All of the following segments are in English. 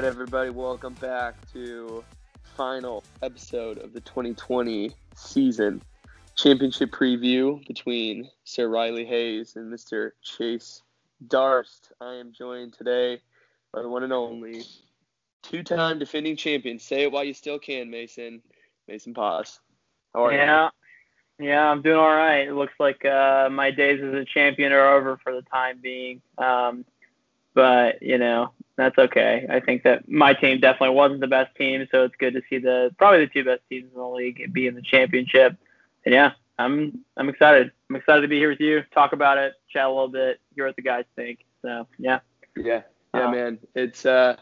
right, everybody, welcome back to final episode of the 2020 season championship preview between Sir Riley Hayes and Mr. Chase Darst. I am joined today by the one and only two-time defending champion. Say it while you still can, Mason. Mason Paz. How are you? yeah. you? Yeah, I'm doing all right. It looks like uh, my days as a champion are over for the time being. Um, but you know that's okay. I think that my team definitely wasn't the best team, so it's good to see the probably the two best teams in the league be in the championship. And yeah, I'm I'm excited. I'm excited to be here with you, talk about it, chat a little bit, hear what the guys think. So yeah. Yeah, yeah, uh, man. It's uh,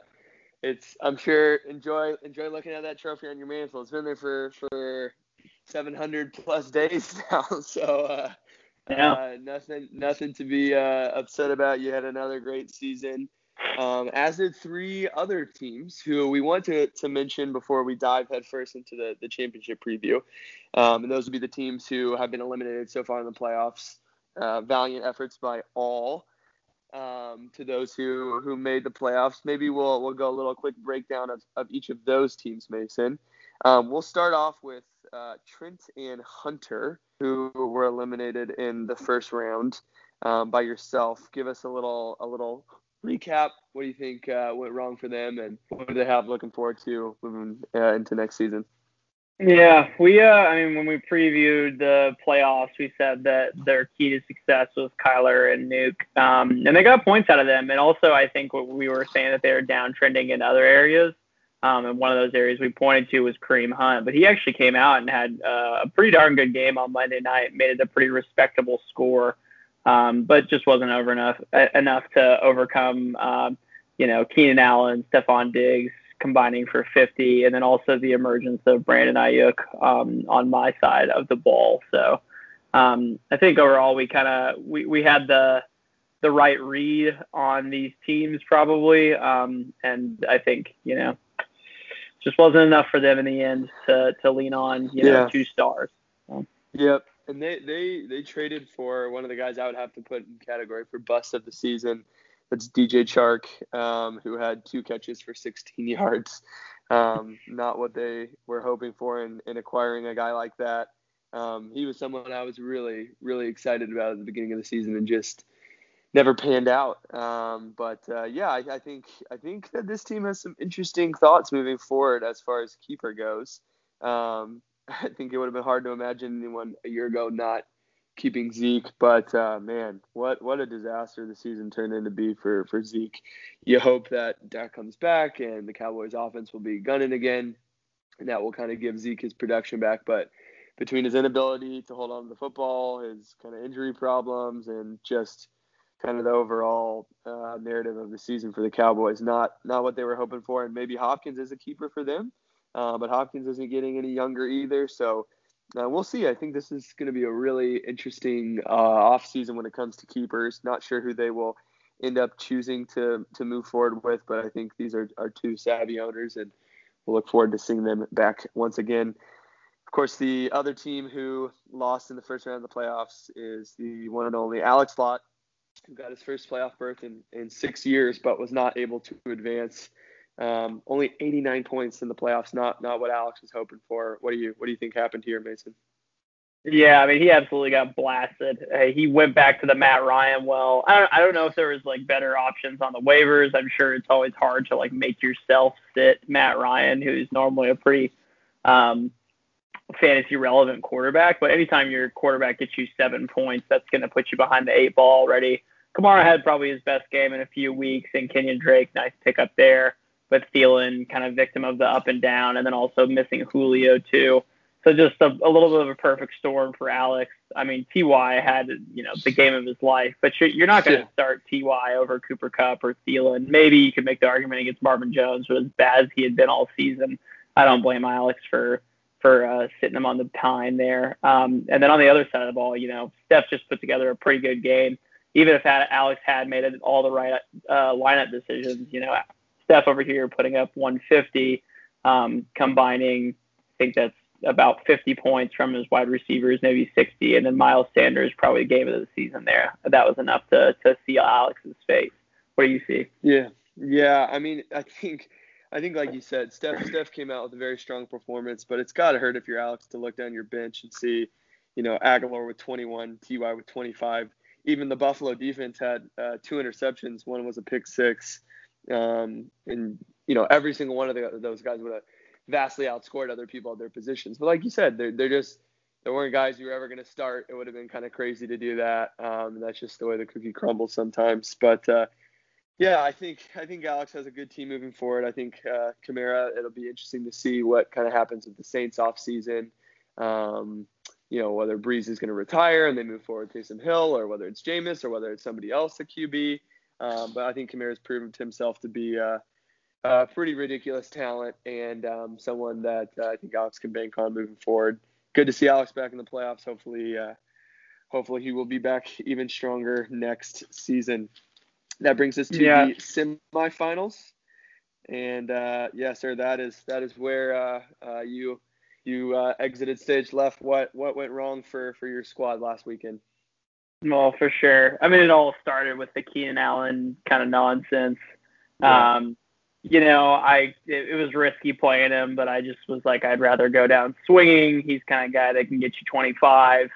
it's I'm sure enjoy enjoy looking at that trophy on your mantle. It's been there for for 700 plus days now, so uh, yeah. Uh, nothing, nothing to be uh, upset about. You had another great season, um, as did three other teams who we want to, to mention before we dive headfirst into the, the championship preview. Um, and those would be the teams who have been eliminated so far in the playoffs. Uh, valiant efforts by all. Um, to those who who made the playoffs, maybe we'll we'll go a little quick breakdown of, of each of those teams, Mason. Um, we'll start off with uh, Trent and Hunter, who were eliminated in the first round um, by yourself. Give us a little a little recap. What do you think uh, went wrong for them, and what do they have looking forward to moving uh, into next season? Yeah, we. Uh, I mean, when we previewed the playoffs, we said that their key to success was Kyler and Nuke, um, and they got points out of them. And also, I think what we were saying that they were downtrending in other areas. Um, and one of those areas we pointed to was Kareem Hunt, but he actually came out and had uh, a pretty darn good game on Monday night, made it a pretty respectable score, um, but just wasn't over enough enough to overcome, um, you know, Keenan Allen, Stefon Diggs combining for 50, and then also the emergence of Brandon Aiyuk um, on my side of the ball. So um, I think overall we kind of we, we had the the right read on these teams probably, um, and I think you know just wasn't enough for them in the end to to lean on you know yeah. two stars. So. Yep, and they they they traded for one of the guys I would have to put in category for bust of the season. That's DJ Chark, um, who had two catches for 16 yards. Um, not what they were hoping for in, in acquiring a guy like that. Um, he was someone I was really, really excited about at the beginning of the season and just never panned out. Um, but uh, yeah, I, I, think I think that this team has some interesting thoughts moving forward as far as keeper goes. Um, I think it would have been hard to imagine anyone a year ago not keeping Zeke, but uh, man, what what a disaster the season turned into be for for Zeke. You hope that Dak comes back and the Cowboys' offense will be gunning again, and that will kind of give Zeke his production back. But between his inability to hold on to the football, his kind of injury problems, and just kind of the overall uh, narrative of the season for the Cowboys. Not not what they were hoping for, and maybe Hopkins is a keeper for them, uh, but Hopkins isn't getting any younger either. So uh, we'll see. I think this is going to be a really interesting uh, off season when it comes to keepers. Not sure who they will end up choosing to to move forward with, but I think these are, are two savvy owners, and we'll look forward to seeing them back once again. Of course, the other team who lost in the first round of the playoffs is the one and only Alex Lott, who got his first playoff berth in, in six years, but was not able to advance. Um, only 89 points in the playoffs, not not what Alex was hoping for. What do you what do you think happened here, Mason? Yeah, I mean, he absolutely got blasted. Uh, he went back to the Matt Ryan well. I don't, I don't know if there was like better options on the waivers. I'm sure it's always hard to like make yourself sit Matt Ryan, who's normally a pretty um, fantasy relevant quarterback. But anytime your quarterback gets you seven points, that's going to put you behind the eight ball already. Kamara had probably his best game in a few weeks, and Kenyon Drake, nice pickup there. But Thielen, kind of victim of the up and down, and then also missing Julio too. So just a, a little bit of a perfect storm for Alex. I mean, Ty had you know the game of his life, but you're, you're not going to yeah. start Ty over Cooper Kupp or Thielen. Maybe you could make the argument against Marvin Jones, but as bad as he had been all season, I don't blame Alex for for uh, sitting him on the time there. Um, and then on the other side of the ball, you know, Steph just put together a pretty good game even if Alex had made it all the right uh, lineup decisions, you know, Steph over here putting up 150, um, combining, I think that's about 50 points from his wide receivers, maybe 60, and then Miles Sanders probably the game of the season there. That was enough to to see Alex's face. What do you see? Yeah, Yeah, I mean, I think, I think like you said, Steph Steph came out with a very strong performance, but it's got to hurt if you're Alex to look down your bench and see, you know, Agholor with 21, Ty with 25. Even the Buffalo defense had uh, two interceptions. One was a pick six, um, and you know every single one of the, those guys would have vastly outscored other people at their positions. But like you said, they're they're just there weren't guys you were ever going to start. It would have been kind of crazy to do that. Um, that's just the way the cookie crumbles sometimes. But uh, yeah, I think I think Alex has a good team moving forward. I think uh, Kamara. It'll be interesting to see what kind of happens with the Saints off season. Um, you know whether Brees is going to retire and they move forward Taysom Hill, or whether it's Jameis, or whether it's somebody else at QB. Um, but I think Kamara's proven himself to be uh, a pretty ridiculous talent and um, someone that uh, I think Alex can bank on moving forward. Good to see Alex back in the playoffs. Hopefully, uh, hopefully he will be back even stronger next season. That brings us to yeah. the semifinals, and uh, yeah, sir, that is that is where uh, uh, you you uh, exited stage left. What what went wrong for for your squad last weekend? Well, for sure. I mean, it all started with the Keenan Allen kind of nonsense. Yeah. Um, you know, I it, it, was risky playing him, but I just was like, I'd rather go down swinging. He's kind of guy that can get you 25.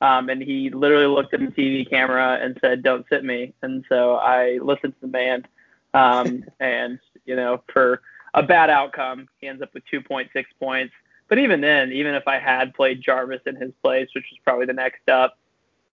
Um, and he literally looked at the TV camera and said, "Don't sit me." And so I listened to the man, um, and you know, for a bad outcome, he ends up with 2.6 points. But even then, even if I had played Jarvis in his place, which was probably the next up,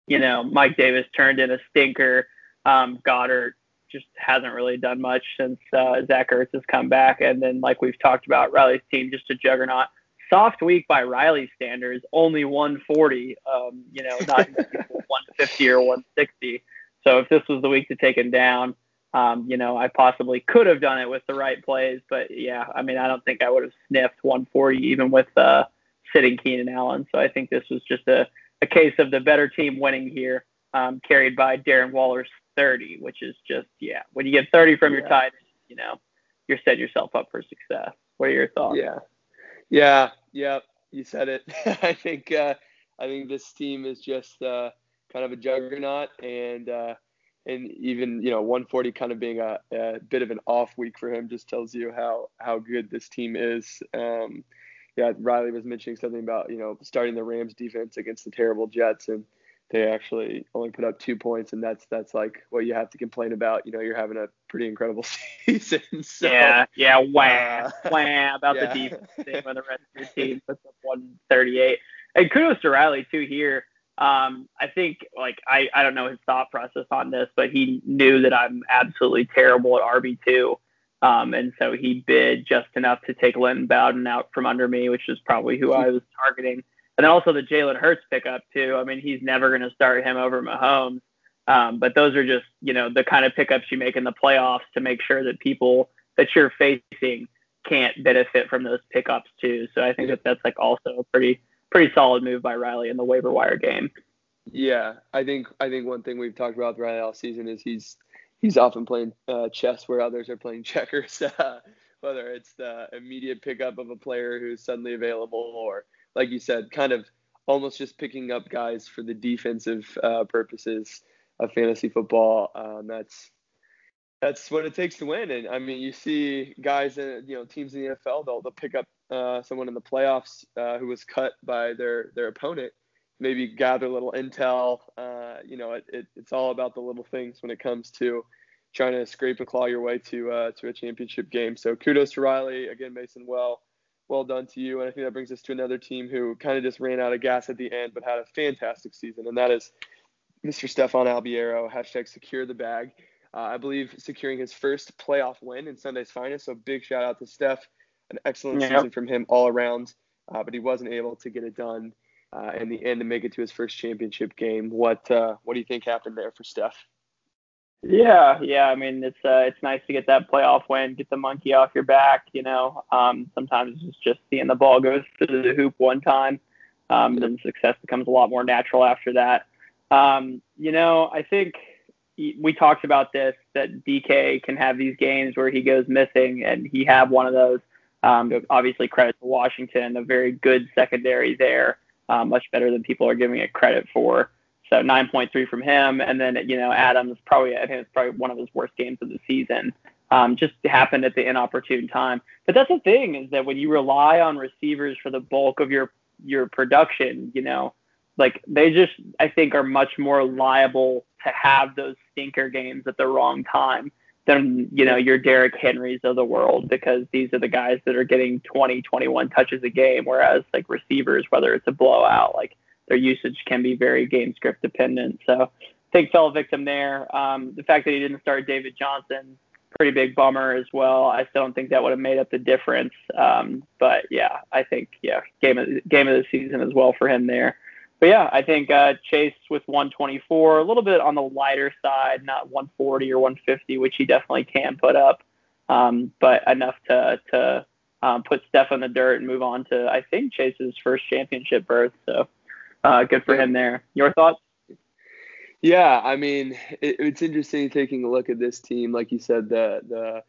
you know, Mike Davis turned in a stinker. Um, Goedert just hasn't really done much since uh, Zach Ertz has come back. And then, like we've talked about, Riley's team just a juggernaut. Soft week by Riley standards, only 140. Um, you know, not 150 or 160. So if this was the week to take him down, um, you know, I possibly could have done it with the right plays. But yeah, I mean, I don't think I would have sniffed 140 even with uh, sitting Keenan Allen. So I think this was just a, a case of the better team winning here, um, carried by Darren Waller's 30, which is just yeah. When you get 30 from yeah. your tight, you know, you're setting yourself up for success. What are your thoughts? Yeah, yeah, yeah. You said it. I think uh, I think this team is just uh, kind of a juggernaut, and uh, and even you know 140 kind of being a, a, bit of an off week for him just tells you how how good this team is. Um, yeah, Riley was mentioning something about you know starting the Rams defense against the terrible Jets and they actually only put up two points, and that's that's like what you have to complain about. You know, you're having a pretty incredible season. So, yeah, yeah, wow, uh, wow about yeah. the defense when the rest of your team puts up 138. And kudos to Riley too here. Um, I think like I, I don't know his thought process on this, but he knew that I'm absolutely terrible at RB two. Um, and so he bid just enough to take Lynn Bowden out from under me, which is probably who I was targeting. And then also the Jalen Hurts pickup too. I mean, he's never going to start him over Mahomes. Um, but those are just, you know, the kind of pickups you make in the playoffs to make sure that people that you're facing can't benefit from those pickups too. So I think that that's like also a pretty pretty solid move by Riley in the waiver wire game. Yeah, I think I think one thing we've talked about Riley all season is he's he's often playing uh, chess where others are playing checkers. whether it's the immediate pickup of a player who's suddenly available or like you said, kind of almost just picking up guys for the defensive uh, purposes of fantasy football. Um, that's that's what it takes to win. And I mean, you see guys in you know teams in the NFL they'll they'll pick up uh, someone in the playoffs uh, who was cut by their their opponent. Maybe gather a little intel. Uh, you know, it, it, it's all about the little things when it comes to trying to scrape and claw your way to uh, to a championship game. So kudos to Riley again, Mason. Well, well done to you. And I think that brings us to another team who kind of just ran out of gas at the end, but had a fantastic season, and that is Mr. Stefan Albiero. Hashtag secure the bag. Uh, I believe securing his first playoff win in Sunday's finest. So big shout out to Steph. An excellent yep. season from him all around, uh, but he wasn't able to get it done uh, in the end to make it to his first championship game. What uh, what do you think happened there for Steph? Yeah, yeah. I mean, it's uh, it's nice to get that playoff win, get the monkey off your back. You know, um, sometimes it's just seeing the ball go through the hoop one time, um, then success becomes a lot more natural after that. Um, you know, I think we talked about this that DK can have these games where he goes missing, and he had one of those. Um, obviously, credit to Washington, a very good secondary there, uh, much better than people are giving it credit for. So 9.3 from him, and then you know Adams probably I think it's probably one of his worst games of the season. Um, just happened at the inopportune time. But that's the thing is that when you rely on receivers for the bulk of your your production, you know, like they just I think are much more liable to have those stinker games at the wrong time than you know your Derrick Henrys of the world because these are the guys that are getting 20, 21 touches a game, whereas like receivers, whether it's a blowout, like their usage can be very game script dependent. So I think fell victim there. Um, the fact that he didn't start David Johnson, pretty big bummer as well. I still don't think that would have made up the difference. Um, but yeah, I think yeah, game of game of the season as well for him there but yeah, I think uh, Chase with 124, a little bit on the lighter side, not 140 or 150, which he definitely can put up, um, but enough to to um, put Steph in the dirt and move on to I think Chase's first championship berth. So uh, good for him there. Your thoughts? Yeah, I mean it, it's interesting taking a look at this team. Like you said, the the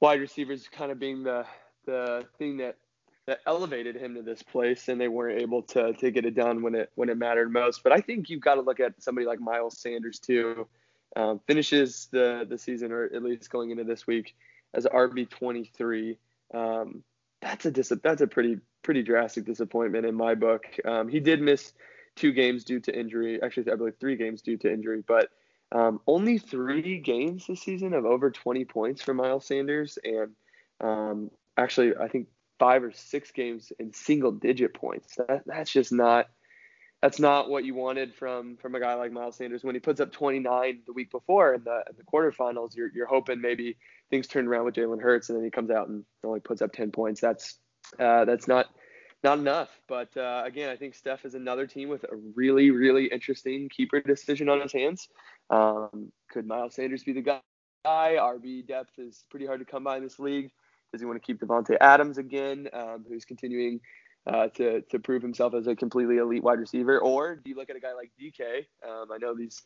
wide receivers kind of being the the thing that that elevated him to this place, and they weren't able to to get it done when it when it mattered most. But I think you've got to look at somebody like Miles Sanders too. Um, finishes the the season, or at least going into this week, as RB twenty three. Um, that's a dis- that's a pretty pretty drastic disappointment in my book. Um, he did miss two games due to injury. Actually, I believe three games due to injury, but um, only three games this season of over 20 points for Miles Sanders, and um, actually, I think five or six games in single digit points. That, that's just not that's not what you wanted from from a guy like Miles Sanders. When he puts up 29 the week before in the in the quarterfinals, you're you're hoping maybe things turn around with Jalen Hurts, and then he comes out and only puts up 10 points. That's uh, that's not not enough. But uh, again, I think Steph is another team with a really really interesting keeper decision on his hands. Um, could Miles Sanders be the guy? RB depth is pretty hard to come by in this league. Does he want to keep Davante Adams again, um, who's continuing uh, to to prove himself as a completely elite wide receiver, or do you look at a guy like DK? Um, I know these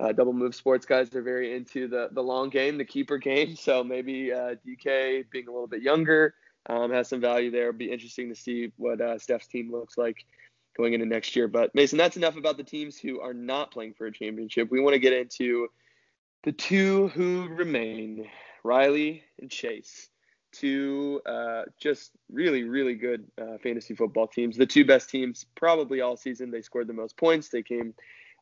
uh, double move sports guys are very into the the long game, the keeper game. So maybe uh, DK being a little bit younger um, has some value there. It'll be interesting to see what uh, Steph's team looks like going into next year. But Mason, that's enough about the teams who are not playing for a championship. We want to get into the two who remain, Riley and Chase two uh, just really, really good uh, fantasy football teams. The two best teams probably all season. They scored the most points. They came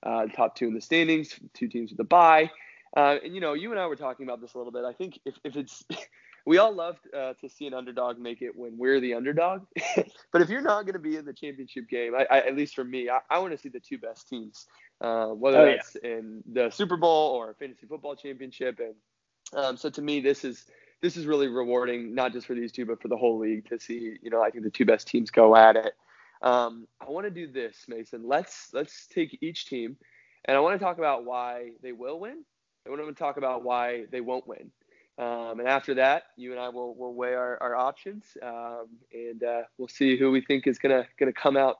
uh, top two in the standings. Two teams with a bye. Uh, and you know, you and I were talking about this a little bit. I think if, if it's we all love uh, to see an underdog make it when we're the underdog. but if you're not going to be in the championship game, I, I, at least for me, I, I want to see the two best teams, uh, whether oh, it's yeah. in the Super Bowl or fantasy football championship. And um, so to me, this is this is really rewarding, not just for these two, but for the whole league to see. You know, I think the two best teams go at it. Um, I want to do this, Mason. Let's let's take each team, and I want to talk about why they will win. I want to talk about why they won't win. Um, and after that, you and I will, will weigh our, our options, um, and uh, we'll see who we think is gonna gonna come out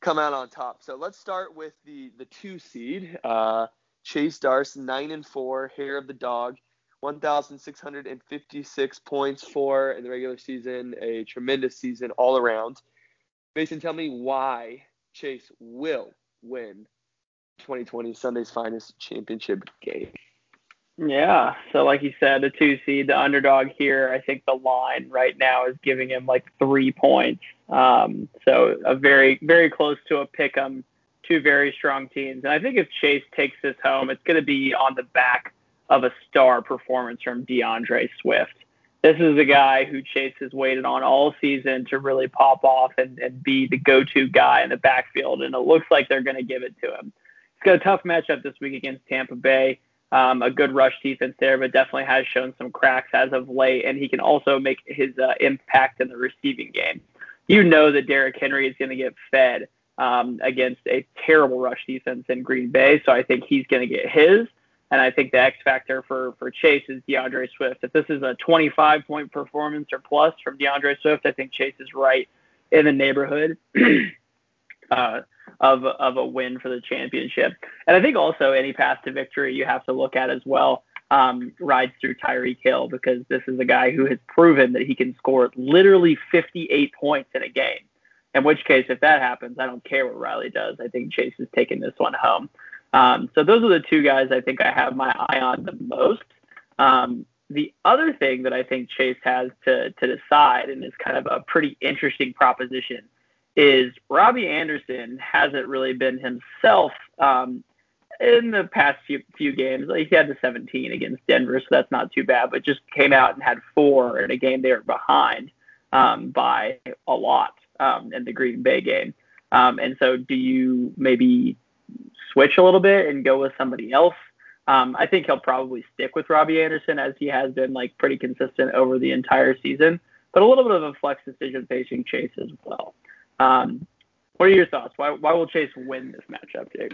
come out on top. So let's start with the the two seed, uh, Chase Darce, nine and four, hair of the dog. 1,656 points for in the regular season, a tremendous season all around. Mason, tell me why Chase will win 2020 Sunday's finest championship game. Yeah, so like you said, the two seed, the underdog here. I think the line right now is giving him like three points. Um, so a very, very close to a pick 'em. Two very strong teams, and I think if Chase takes this home, it's going to be on the back of a star performance from DeAndre Swift. This is a guy who Chase has waited on all season to really pop off and, and be the go to guy in the backfield, and it looks like they're going to give it to him. He's got a tough matchup this week against Tampa Bay. Um, a good rush defense there, but definitely has shown some cracks as of late, and he can also make his uh, impact in the receiving game. You know that Derrick Henry is going to get fed um, against a terrible rush defense in Green Bay, so I think he's going to get his. And I think the X factor for for Chase is DeAndre Swift. If this is a 25 point performance or plus from DeAndre Swift, I think Chase is right in the neighborhood uh, of of a win for the championship. And I think also any path to victory you have to look at as well um, rides through Tyreek Hill because this is a guy who has proven that he can score literally 58 points in a game. In which case, if that happens, I don't care what Riley does. I think Chase is taking this one home. Um, so those are the two guys I think I have my eye on the most. Um, the other thing that I think Chase has to to decide, and is kind of a pretty interesting proposition, is Robbie Anderson hasn't really been himself um, in the past few few games. Like he had the 17 against Denver, so that's not too bad. But just came out and had four in a game they were behind um, by a lot um, in the Green Bay game. Um, and so, do you maybe switch a little bit and go with somebody else? Um, I think he'll probably stick with Robbie Anderson as he has been like pretty consistent over the entire season, but a little bit of a flex decision facing Chase as well. Um, what are your thoughts? Why, why will Chase win this matchup, Jake?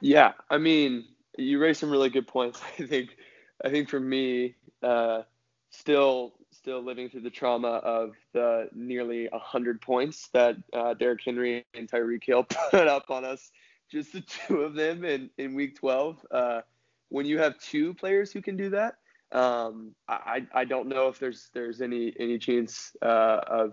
Yeah, I mean, you raised some really good points. I think, I think for me, uh, still, still living through the trauma of the nearly hundred points that uh, Derrick Henry and Tyreek Hill put up on us, just the two of them in in Week 12. Uh, when you have two players who can do that, um, I, I don't know if there's there's any any chance uh, of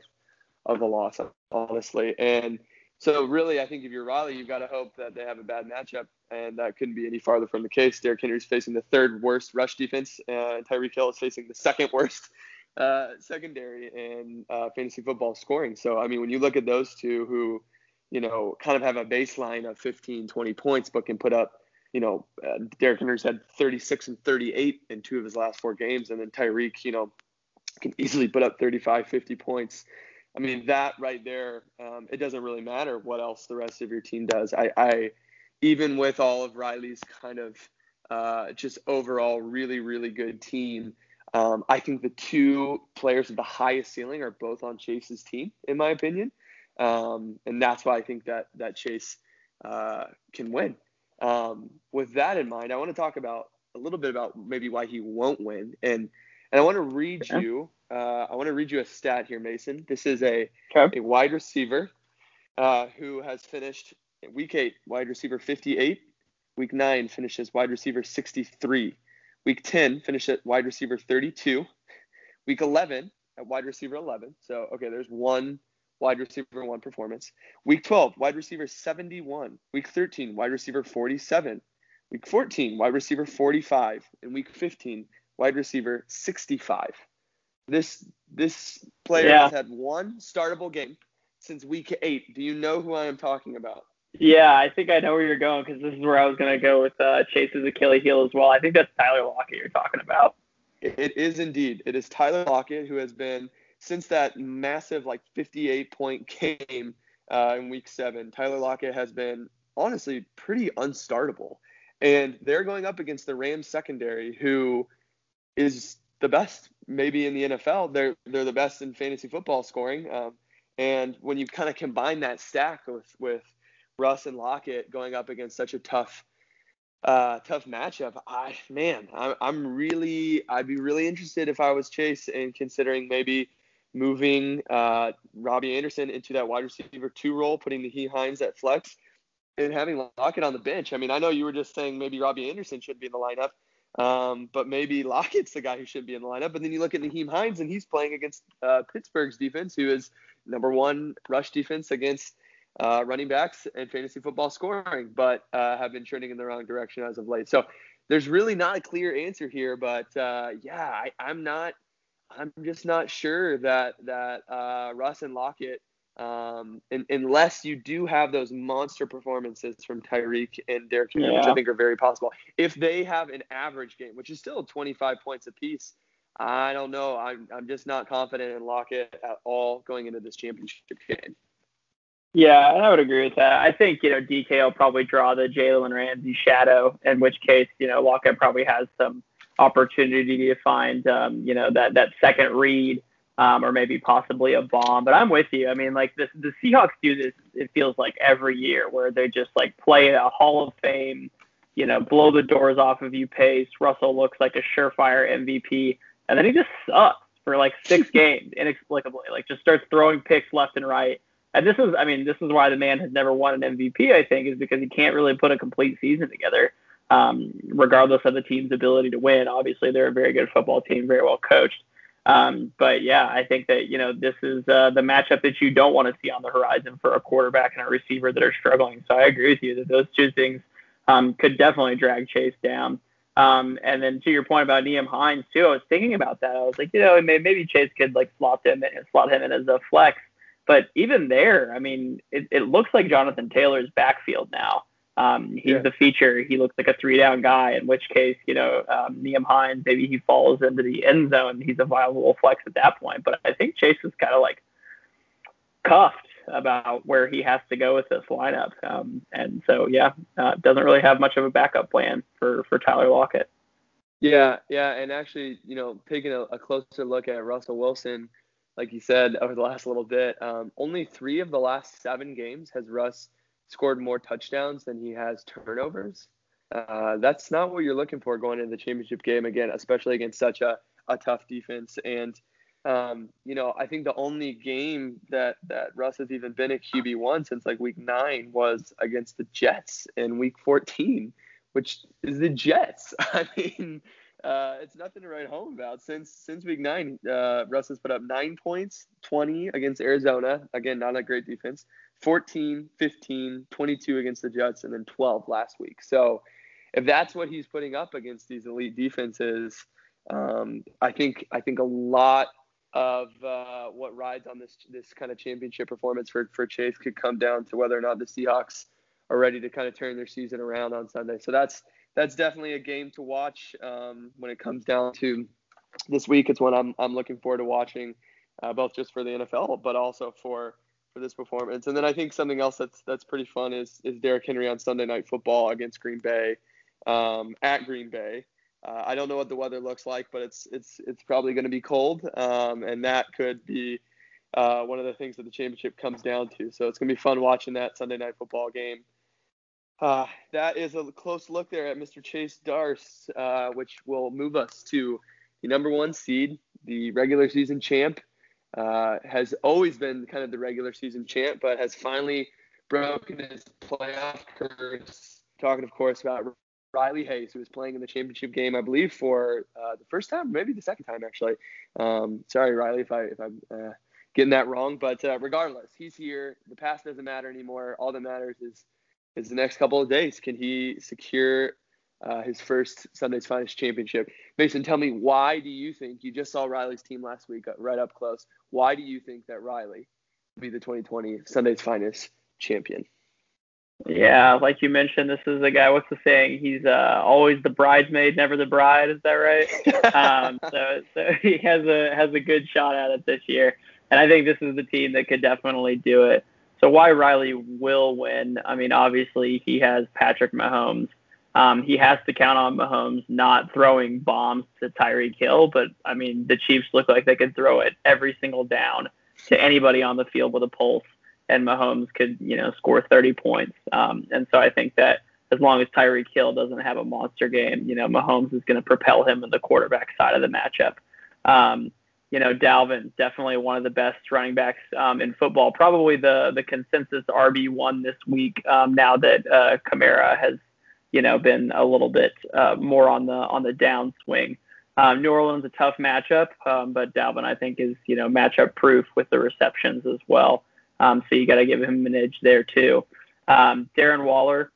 of a loss, honestly. And so really, I think if you're Riley, you've got to hope that they have a bad matchup, and that couldn't be any farther from the case. Derrick Henry's facing the third worst rush defense, and Tyreek Hill is facing the second worst uh, secondary in uh, fantasy football scoring. So I mean, when you look at those two, who you know kind of have a baseline of 15, 20 points, but can put up you know, uh, Derrick Henry's had 36 and 38 in two of his last four games, and then Tyreek, you know, can easily put up 35, 50 points. I mean, that right there, um, it doesn't really matter what else the rest of your team does. I, I even with all of Riley's kind of uh, just overall really, really good team, um, I think the two players with the highest ceiling are both on Chase's team, in my opinion. Um, and that's why I think that that Chase uh, can win. Um, with that in mind, I want to talk about a little bit about maybe why he won't win, and and I want to read okay. you. Uh, I want to read you a stat here, Mason. This is a okay. a wide receiver uh, who has finished week eight wide receiver 58. Week nine finishes wide receiver 63. Week 10 finished at wide receiver 32. Week 11 at wide receiver 11. So okay, there's one wide receiver one performance. Week 12, wide receiver 71. Week 13, wide receiver 47. Week 14, wide receiver 45. And week 15, wide receiver 65. This this player yeah. has had one startable game since week eight. Do you know who I am talking about? Yeah, I think I know where you're going because this is where I was going to go with uh, Chase's Achilles heel as well. I think that's Tyler Lockett you're talking about. It is indeed. It is Tyler Lockett who has been – since that massive like 58 point game uh, in week seven, Tyler Lockett has been honestly pretty unstartable. And they're going up against the Rams secondary, who is the best maybe in the NFL. They're they're the best in fantasy football scoring. Um, and when you kind of combine that stack with with Russ and Lockett going up against such a tough uh, tough matchup, I man, I'm, I'm really I'd be really interested if I was Chase in considering maybe moving uh, Robbie Anderson into that wide receiver two role, putting Nyheim Hines at flex, and having Lockett on the bench. I mean, I know you were just saying maybe Robbie Anderson should be in the lineup, um, but maybe Lockett's the guy who should be in the lineup. But then you look at Nyheim Hines, and he's playing against uh, Pittsburgh's defense, who is number one rush defense against uh, running backs and fantasy football scoring, but uh, have been trending in the wrong direction as of late. So there's really not a clear answer here, but uh, yeah, I, I'm not – I'm just not sure that that uh, Russ and Lockett, um, in, unless you do have those monster performances from Tyreek and Derrick Henry, yeah. which I think are very possible. If they have an average game, which is still 25 points apiece, I don't know. I'm I'm just not confident in Lockett at all going into this championship game. Yeah, I would agree with that. I think you know DK will probably draw the Jalen Ramsey shadow, in which case you know Lockett probably has some opportunity to find, um, you know, that that second read um, or maybe possibly a bomb. But I'm with you. I mean, like this, the Seahawks do this. It feels like every year where they just like play a Hall of Fame, you know, blow the doors off of you pace. Russell looks like a surefire MVP, and then he just sucks for like six games inexplicably. Like just starts throwing picks left and right. And this is, I mean, this is why the man has never won an MVP. I think is because he can't really put a complete season together um, regardless of the team's ability to win. Obviously, they're a very good football team, very well coached. Um, but yeah, I think that you know this is uh, the matchup that you don't want to see on the horizon for a quarterback and a receiver that are struggling. So I agree with you that those two things um, could definitely drag Chase down. Um, and then to your point about Nyheim Hines too, I was thinking about that. I was like, you know, maybe Chase could like slot him in, slot him in as a flex. But even there, I mean, it, it looks like Jonathan Taylor's backfield now. Um, he's yeah. the feature. He looks like a three down guy, in which case, you know, um, Nyheim Hines, maybe he falls into the end zone. He's a viable flex at that point. But I think Chase is kind of like cuffed about where he has to go with this lineup. Um, and so, yeah, uh, doesn't really have much of a backup plan for, for Tyler Lockett. Yeah, yeah, and actually, you know, taking a, a closer look at Russell Wilson, like you said over the last little bit, um, only three of the last seven games has Russ scored more touchdowns than he has turnovers. Uh, that's not what you're looking for going into the championship game again, especially against such a, a tough defense. And um, you know, I think the only game that that Russ has even been a QB one since like week nine was against the Jets in week 14, which is the Jets. I mean, uh, it's nothing to write home about. Since since week nine, uh, Russ has put up nine points, 20 against Arizona. Again, not a great defense. 14, 15, 22 against the Jets, and then 12 last week. So if that's what he's putting up against these elite defenses, um, I think I think a lot of uh, what rides on this this kind of championship performance for for Chase could come down to whether or not the Seahawks are ready to kind of turn their season around on Sunday. So that's that's definitely a game to watch um, when it comes down to this week. It's one I'm I'm looking forward to watching, uh, both just for the NFL but also for for this performance. And then I think something else that's that's pretty fun is is Derrick Henry on Sunday Night Football against Green Bay um, at Green Bay. Uh, I don't know what the weather looks like, but it's it's it's probably going to be cold, um, and that could be uh, one of the things that the championship comes down to. So it's going to be fun watching that Sunday night football game. Uh, that is a close look there at Mr. Chase Darce, uh, which will move us to the number one seed, the regular season champ. Uh, has always been kind of the regular season champ, but has finally broken his playoff curse. Talking, of course, about Riley Hayes, who was playing in the championship game, I believe, for uh, the first time, maybe the second time actually. Um, sorry, Riley, if I if I'm uh, getting that wrong, but uh, regardless, he's here. The past doesn't matter anymore. All that matters is is the next couple of days. Can he secure uh, his first Sunday's Finest championship? Mason, tell me why do you think you just saw Riley's team last week uh, right up close? Why do you think that Riley will be the 2020 Sunday's Finest champion? Yeah, like you mentioned, this is a guy. What's the saying? He's uh, always the bridesmaid, never the bride. Is that right? um, so, so he has a has a good shot at it this year, and I think this is the team that could definitely do it. So why Riley will win? I mean, obviously he has Patrick Mahomes. Um, he has to count on Mahomes not throwing bombs to Tyreek Hill, but I mean, the Chiefs look like they could throw it every single down to anybody on the field with a pulse and Mahomes could, you know, score 30 points. Um, and so I think that as long as Tyreek Hill doesn't have a monster game, you know, Mahomes is going to propel him in the quarterback side of the matchup. Um, you know, Dalvin definitely one of the best running backs um, in football. Probably the the consensus RB one this week. Um, now that uh, Kamara has, you know, been a little bit uh, more on the on the downswing. Um, New Orleans a tough matchup, um, but Dalvin I think is you know matchup proof with the receptions as well. Um, so you got to give him an edge there too. Um, Darren Waller,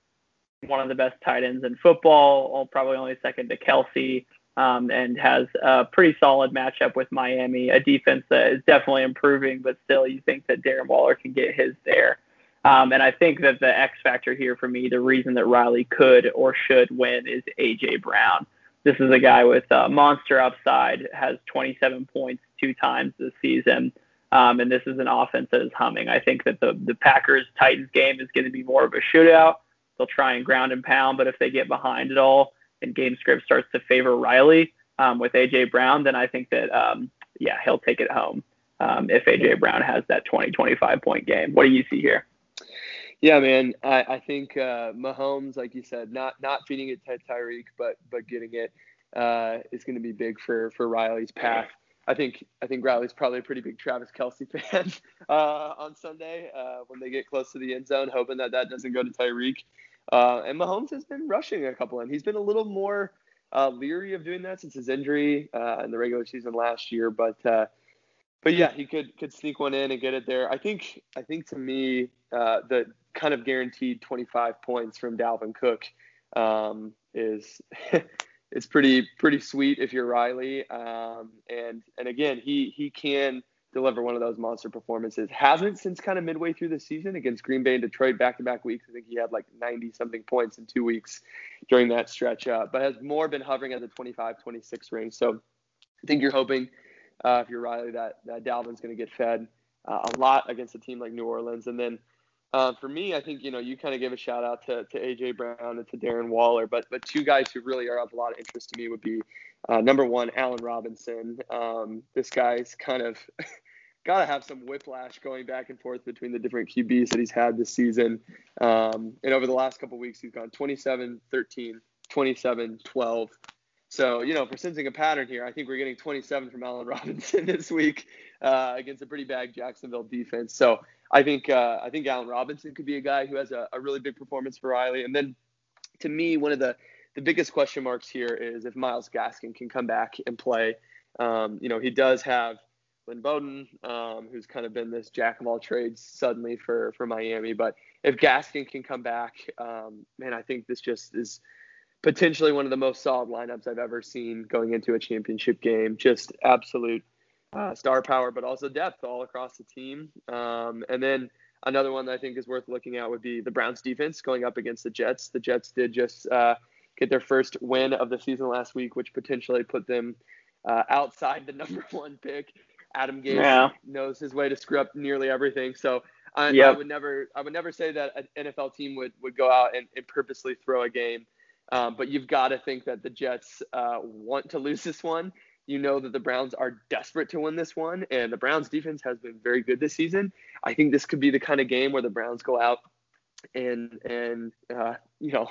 one of the best tight ends in football, probably only second to Kelce, um, and has a pretty solid matchup with Miami, a defense that is definitely improving, but still you think that Darren Waller can get his there. Um, and I think that the X factor here for me, the reason that Riley could or should win is AJ Brown. This is a guy with a monster upside, has 27 points two times this season. Um, and this is an offense that is humming. I think that the the Packers Titans game is going to be more of a shootout. They'll try and ground and pound, but if they get behind it all and game script starts to favor Riley um, with AJ Brown, then I think that um, yeah he'll take it home um, if AJ Brown has that 20 25 point game. What do you see here? Yeah, man. I, I think uh, Mahomes, like you said, not not feeding it to Tyreek, but but getting it uh, is going to be big for for Riley's path. I think I think Riley's probably a pretty big Travis Kelce fan uh, on Sunday uh, when they get close to the end zone, hoping that that doesn't go to Tyreek. Uh, and Mahomes has been rushing a couple, and he's been a little more uh, leery of doing that since his injury uh, in the regular season last year. But uh, but yeah, he could could sneak one in and get it there. I think I think to me the kind of guaranteed 25 points from Dalvin Cook um, is it's pretty pretty sweet if you're Riley. Um, and and again, he he can deliver one of those monster performances. Hasn't since kind of midway through the season against Green Bay and Detroit back to back weeks. I think he had like 90 something points in two weeks during that stretch, uh, but has more been hovering at the 25 26 range. So I think you're hoping, uh, if you're Riley, that, that Dalvin's going to get fed uh, a lot against a team like New Orleans. And then uh, for me, I think you know you kind of gave a shout out to, to AJ Brown and to Darren Waller, but but two guys who really are of a lot of interest to me would be uh, number one, Allen Robinson. Um, this guy's kind of got to have some whiplash going back and forth between the different QBs that he's had this season. Um, and over the last couple weeks, he's gone 27, 13, 27, 12. So, you know, if we're sensing a pattern here, I think we're getting 27 from Allen Robinson this week uh, against a pretty bad Jacksonville defense. So I think uh, I think Allen Robinson could be a guy who has a, a really big performance for Riley. And then to me, one of the, the biggest question marks here is if Myles Gaskin can come back and play. Um, you know, he does have – Lynn Bowden, um, who's kind of been this jack of all trades suddenly for for Miami. But if Gaskin can come back, um, man, I think this just is potentially one of the most solid lineups I've ever seen going into a championship game. Just absolute uh, star power, but also depth all across the team. Um, and then another one that I think is worth looking at would be the Browns defense going up against the Jets. The Jets did just uh, get their first win of the season last week, which potentially put them uh, outside the number one pick Adam Gase yeah. knows his way to screw up nearly everything. So I, yep. I, would never, I would never say that an NFL team would, would go out and, and purposely throw a game. Um, but you've got to think that the Jets uh, want to lose this one. You know that the Browns are desperate to win this one, and the Browns defense has been very good this season. I think this could be the kind of game where the Browns go out and and uh, you know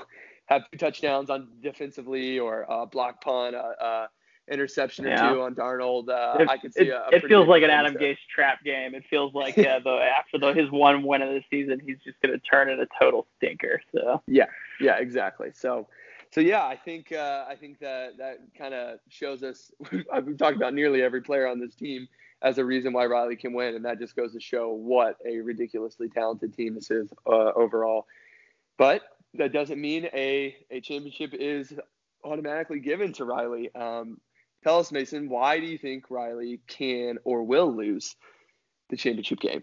have two touchdowns on defensively or a block punt, uh, interception yeah. or two on Darnold. Uh, it, I could see. It, a, a it feels like an Adam Gase trap game. It feels like uh, the after the, his one win of the season, he's just going to turn it a total stinker. So yeah, yeah, exactly. So. So yeah, I think uh, I think that that kind of shows us. I've talked about nearly every player on this team as a reason why Riley can win, and that just goes to show what a ridiculously talented team this is uh, overall. But that doesn't mean a a championship is automatically given to Riley. Um, Tell us, Mason, why do you think Riley can or will lose the championship game?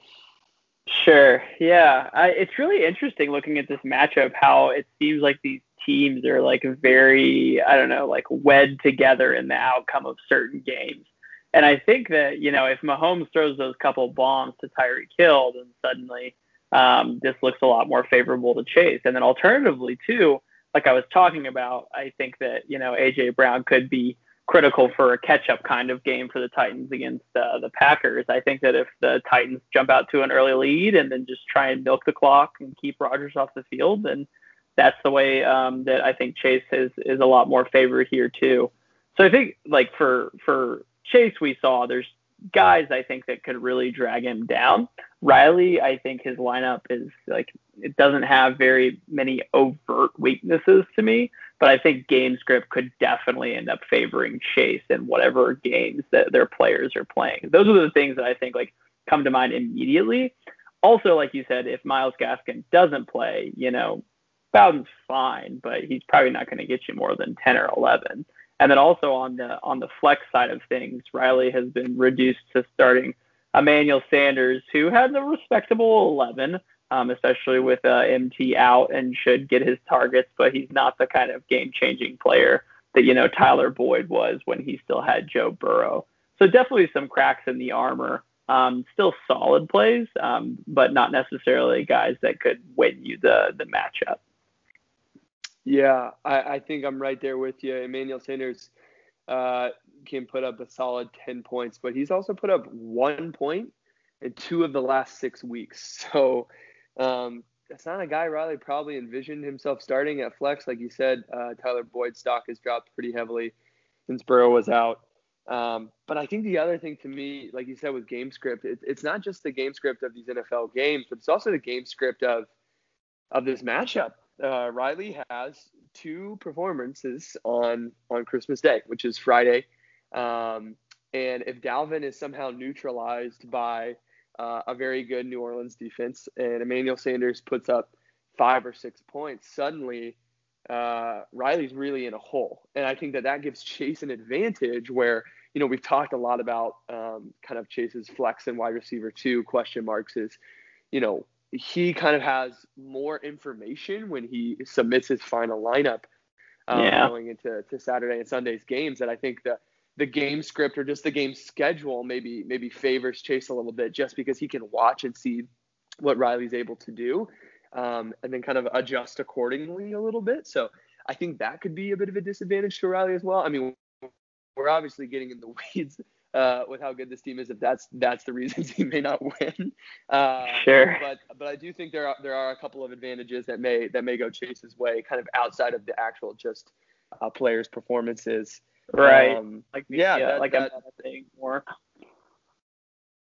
Sure. Yeah. I, it's really interesting looking at this matchup, how it seems like these teams are like very, I don't know, like wed together in the outcome of certain games. And I think that, you know, if Mahomes throws those couple bombs to Tyreek Hill, then suddenly um, this looks a lot more favorable to Chase. And then alternatively, too, like I was talking about, I think that, you know, AJ Brown could be critical for a catch-up kind of game for the Titans against uh, the Packers. I think that if the Titans jump out to an early lead and then just try and milk the clock and keep Rodgers off the field, then that's the way um, that I think Chase is is a lot more favored here too. So I think like for for Chase, we saw there's guys I think that could really drag him down. Riley, I think his lineup is like it doesn't have very many overt weaknesses to me, but I think game script could definitely end up favoring Chase in whatever games that their players are playing. Those are the things that I think like come to mind immediately. Also, like you said, if Myles Gaskin doesn't play, you know, Bowden's fine, but he's probably not going to get you more than 10 or 11. And then also on the on the flex side of things, Riley has been reduced to starting Emmanuel Sanders, who had a respectable 11, um, especially with uh, MT out and should get his targets, but he's not the kind of game-changing player that you know Tyler Boyd was when he still had Joe Burrow. So definitely some cracks in the armor. Um, still solid plays, um, but not necessarily guys that could win you the the matchup. Yeah, I, I think I'm right there with you. Emmanuel Sanders uh, can put up a solid 10 points, but he's also put up one point in two of the last six weeks. So um, that's not a guy Riley probably envisioned himself starting at flex. Like you said, uh, Tyler Boyd's stock has dropped pretty heavily since Burrow was out. Um, but I think the other thing to me, like you said with game script, it, it's not just the game script of these NFL games, but it's also the game script of of this matchup uh, Riley has two performances on on Christmas Day, which is Friday. Um, and if Dalvin is somehow neutralized by uh, a very good New Orleans defense, and Emmanuel Sanders puts up five or six points, suddenly uh, Riley's really in a hole, and I think that that gives Chase an advantage where you know we've talked a lot about um, kind of Chase's flex and wide receiver two question marks is you know he kind of has more information when he submits his final lineup um, yeah. going into to Saturday and Sunday's games. That I think the the game script or just the game schedule maybe maybe favors Chase a little bit just because he can watch and see what Riley's able to do um, and then kind of adjust accordingly a little bit. So I think that could be a bit of a disadvantage to Riley as well. I mean, we're obviously getting in the weeds uh, with how good this team is. If that's that's the reasons he may not win, uh, sure. But but I do think there are there are a couple of advantages that may that may go Chase's way, kind of outside of the actual just uh, players' performances. Right. Um, like yeah, yeah that, like that, I'm saying more.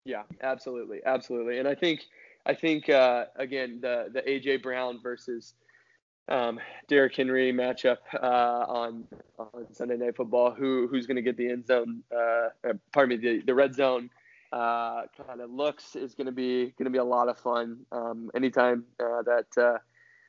Yeah, absolutely, absolutely, and I think I think uh, again the the AJ Brown versus um, Derrick Henry matchup uh, on on Sunday Night Football. Who who's going to get the end zone? Uh, pardon me, the, the red zone uh, kind of looks is going to be going to be a lot of fun. Um, anytime uh, that uh,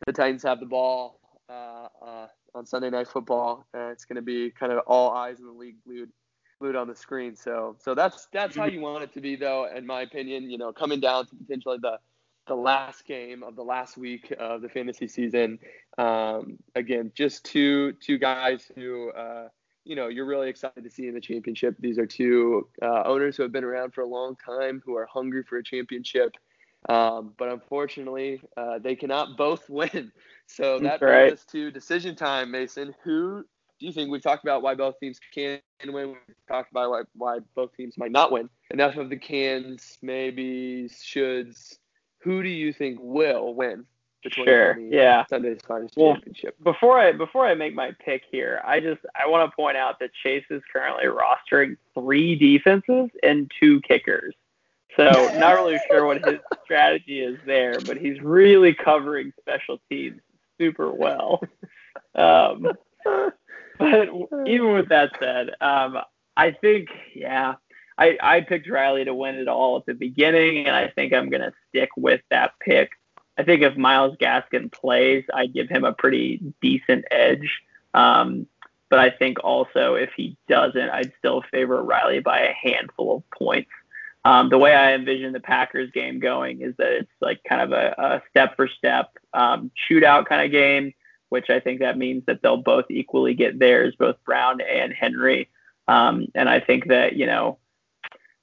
the Titans have the ball uh, on Sunday Night Football, it's going to be kind of all eyes in the league glued glued on the screen. So so that's that's how you want it to be, though, in my opinion. You know, coming down to potentially the the last game of the last week of the fantasy season. Um, again, just two two guys who uh, you know you're really excited to see in the championship. These are two uh, owners who have been around for a long time, who are hungry for a championship. Um, but unfortunately, uh, they cannot both win. So that brings right. us to decision time, Mason. Who do you think we've talked about why both teams can win? We've talked about why, why both teams might not win. Enough of the cans, maybe, shoulds, who do you think will win between the sure. Yeah. Sunday's Finest well, Championship? Before I before I make my pick here, I just I want to point out that Chase is currently rostering three defenses and two kickers. So not really sure what his strategy is there, but he's really covering special teams super well. Um, but even with that said, um, I think yeah, I, I picked Riley to win it all at the beginning, and I think I'm going to stick with that pick. I think if Myles Gaskin plays, I give him a pretty decent edge. Um, but I think also if he doesn't, I'd still favor Riley by a handful of points. Um, the way I envision the Packers game going is that it's like kind of a, a step for step um, shootout kind of game, which I think that means that they'll both equally get theirs, both Brown and Henry. Um, and I think that, you know,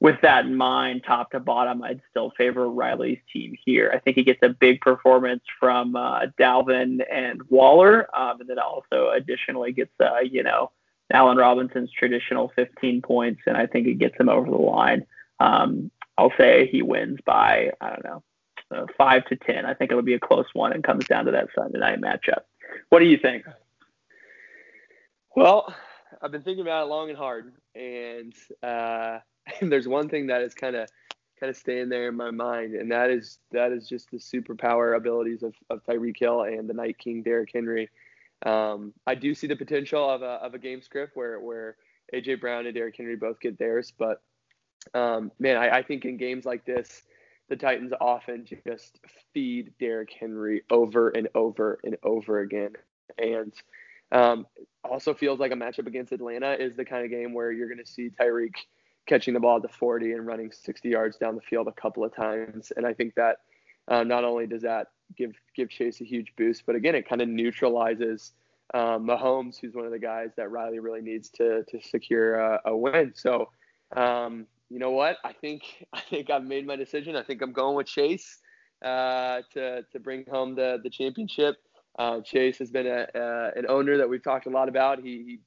with that in mind, top to bottom, I'd still favor Riley's team here. I think he gets a big performance from uh, Dalvin and Waller, um, and then also additionally gets, uh, you know, Allen Robinson's traditional 15 points, and I think it gets him over the line. Um, I'll say he wins by, I don't know, uh, 5 to 10. I think it'll be a close one and comes down to that Sunday night matchup. What do you think? Well, I've been thinking about it long and hard, and uh, there's one thing that is kind of kind of staying there in my mind, and that is that is just the superpower abilities of, of Tyreek Hill and the Night King Derrick Henry. Um, I do see the potential of a of a game script where where AJ Brown and Derrick Henry both get theirs, but um, man, I, I think in games like this, the Titans often just feed Derrick Henry over and over and over again, and um, also feels like a matchup against Atlanta is the kind of game where you're going to see Tyreek catching the ball at the 40 and running 60 yards down the field a couple of times. And I think that uh, not only does that give give Chase a huge boost, but again, it kind of neutralizes um, Mahomes, who's one of the guys that Riley really needs to to secure a, a win. So, um, you know what? I think I think I've made my decision. I think I'm going with Chase uh, to to bring home the the championship. Uh, Chase has been a, uh, an owner that we've talked a lot about. He, he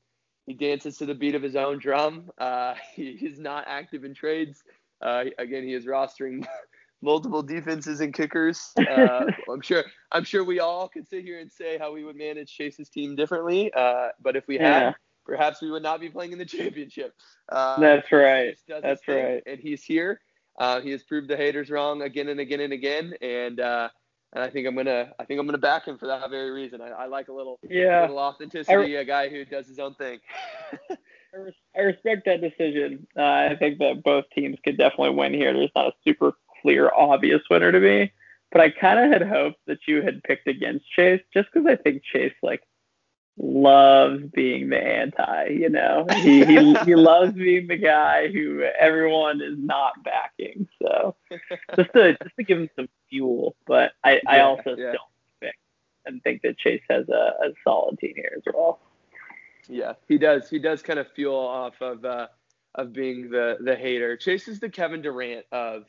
he dances to the beat of his own drum. Uh, he is not active in trades. Uh, again, he is rostering multiple defenses and kickers. Uh, I'm sure. I'm sure we all could sit here and say how we would manage Chase's team differently. Uh, but if we had, yeah. Perhaps we would not be playing in the championship. Uh, That's right. That's right. And he's here. Uh, he has proved the haters wrong again and again and again. And and I think I'm gonna I think I'm gonna back him for that very reason. I, I like a little yeah little authenticity, a guy who does his own thing. I respect that decision. Uh, I think that both teams could definitely win here. There's not a super clear, obvious winner to me, but I kind of had hoped that you had picked against Chase, just because I think Chase like loves being the anti. You know, he he he loves being the guy who everyone is not backing. So just to just to give him some fuel. But I I also yeah. still think and think that Chase has a, a solid team here as well. Yeah, he does. He does kind of fuel off of uh, of being the the hater. Chase is the Kevin Durant of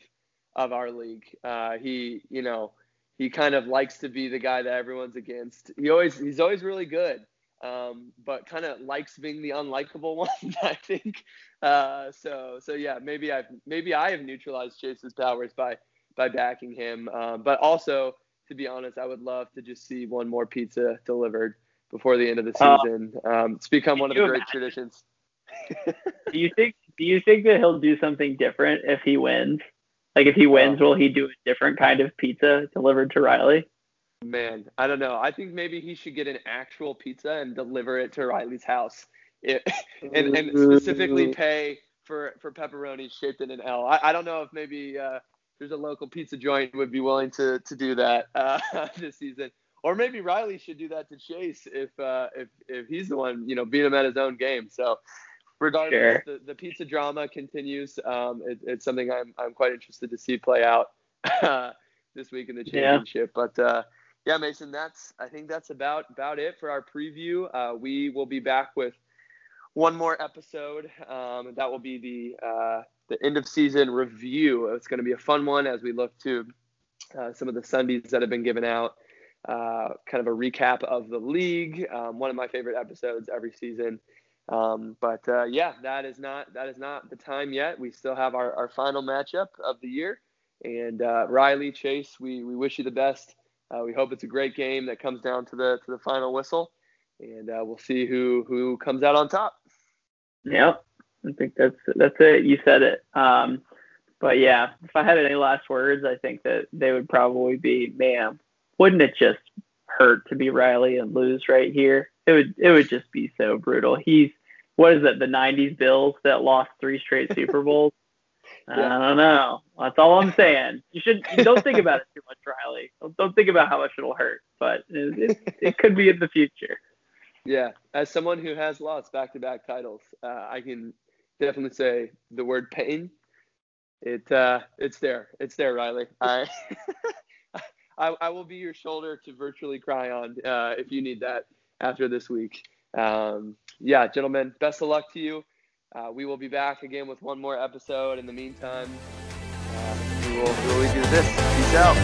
of our league. Uh, he, you know, he kind of likes to be the guy that everyone's against. He always he's always really good, um, but kind of likes being the unlikable one. I think. Uh, so so yeah, maybe I've maybe I have neutralized Chase's powers by by backing him. Um, but also, to be honest, I would love to just see one more pizza delivered before the end of the Oh. season. Um, it's become one of the great imagine? traditions. Do you think do you think that he'll do something different if he wins? Like if he wins, will he do a different kind of pizza delivered to Riley? Man, I don't know. I think maybe he should get an actual pizza and deliver it to Riley's house, it, and, and specifically pay for for pepperoni shaped in an L. I, I don't know if maybe uh, there's a local pizza joint would be willing to to do that uh, this season, or maybe Riley should do that to Chase if uh, if if he's the one you know beat him at his own game. So regardless, Sure. the, the pizza drama continues. Um, it, it's something I'm I'm quite interested to see play out this week in the Yeah. championship. But uh, yeah, Mason, that's I think that's about about it for our preview. Uh, we will be back with one more episode. Um, that will be the uh, the end of season review. It's going to be a fun one as we look to uh, some of the Sundays that have been given out. Uh, kind of a recap of the league. Um, one of my favorite episodes every season. Um, but uh, yeah, that is not that is not the time yet. We still have our, our final matchup of the year. And uh, Riley Chase, we, we wish you the best. Uh, we hope it's a great game that comes down to the to the final whistle, and uh, we'll see who who comes out on top. Yep. I think that's that's it. You said it. Um, but yeah, if I had any last words, I think that they would probably be, man, wouldn't it just hurt to be Riley and lose right here? It would it would just be so brutal. He's what is it, the nineties Bills that lost three straight Super Bowls? Yeah. I don't know. That's all I'm saying. You should don't think about it too much, Riley. Don't, don't think about how much it'll hurt, but it, it, it could be in the future. Yeah, as someone who has lost back-to-back titles, uh, I can definitely say the word pain. It uh, it's there. It's there, Riley. I, I I will be your shoulder to virtually cry on uh, if you need that after this week. Um, yeah, gentlemen, best of luck to you. Uh, we will be back again with one more episode. In the meantime, uh, we will do this. Peace out.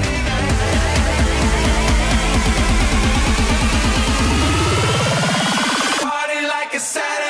Saturday.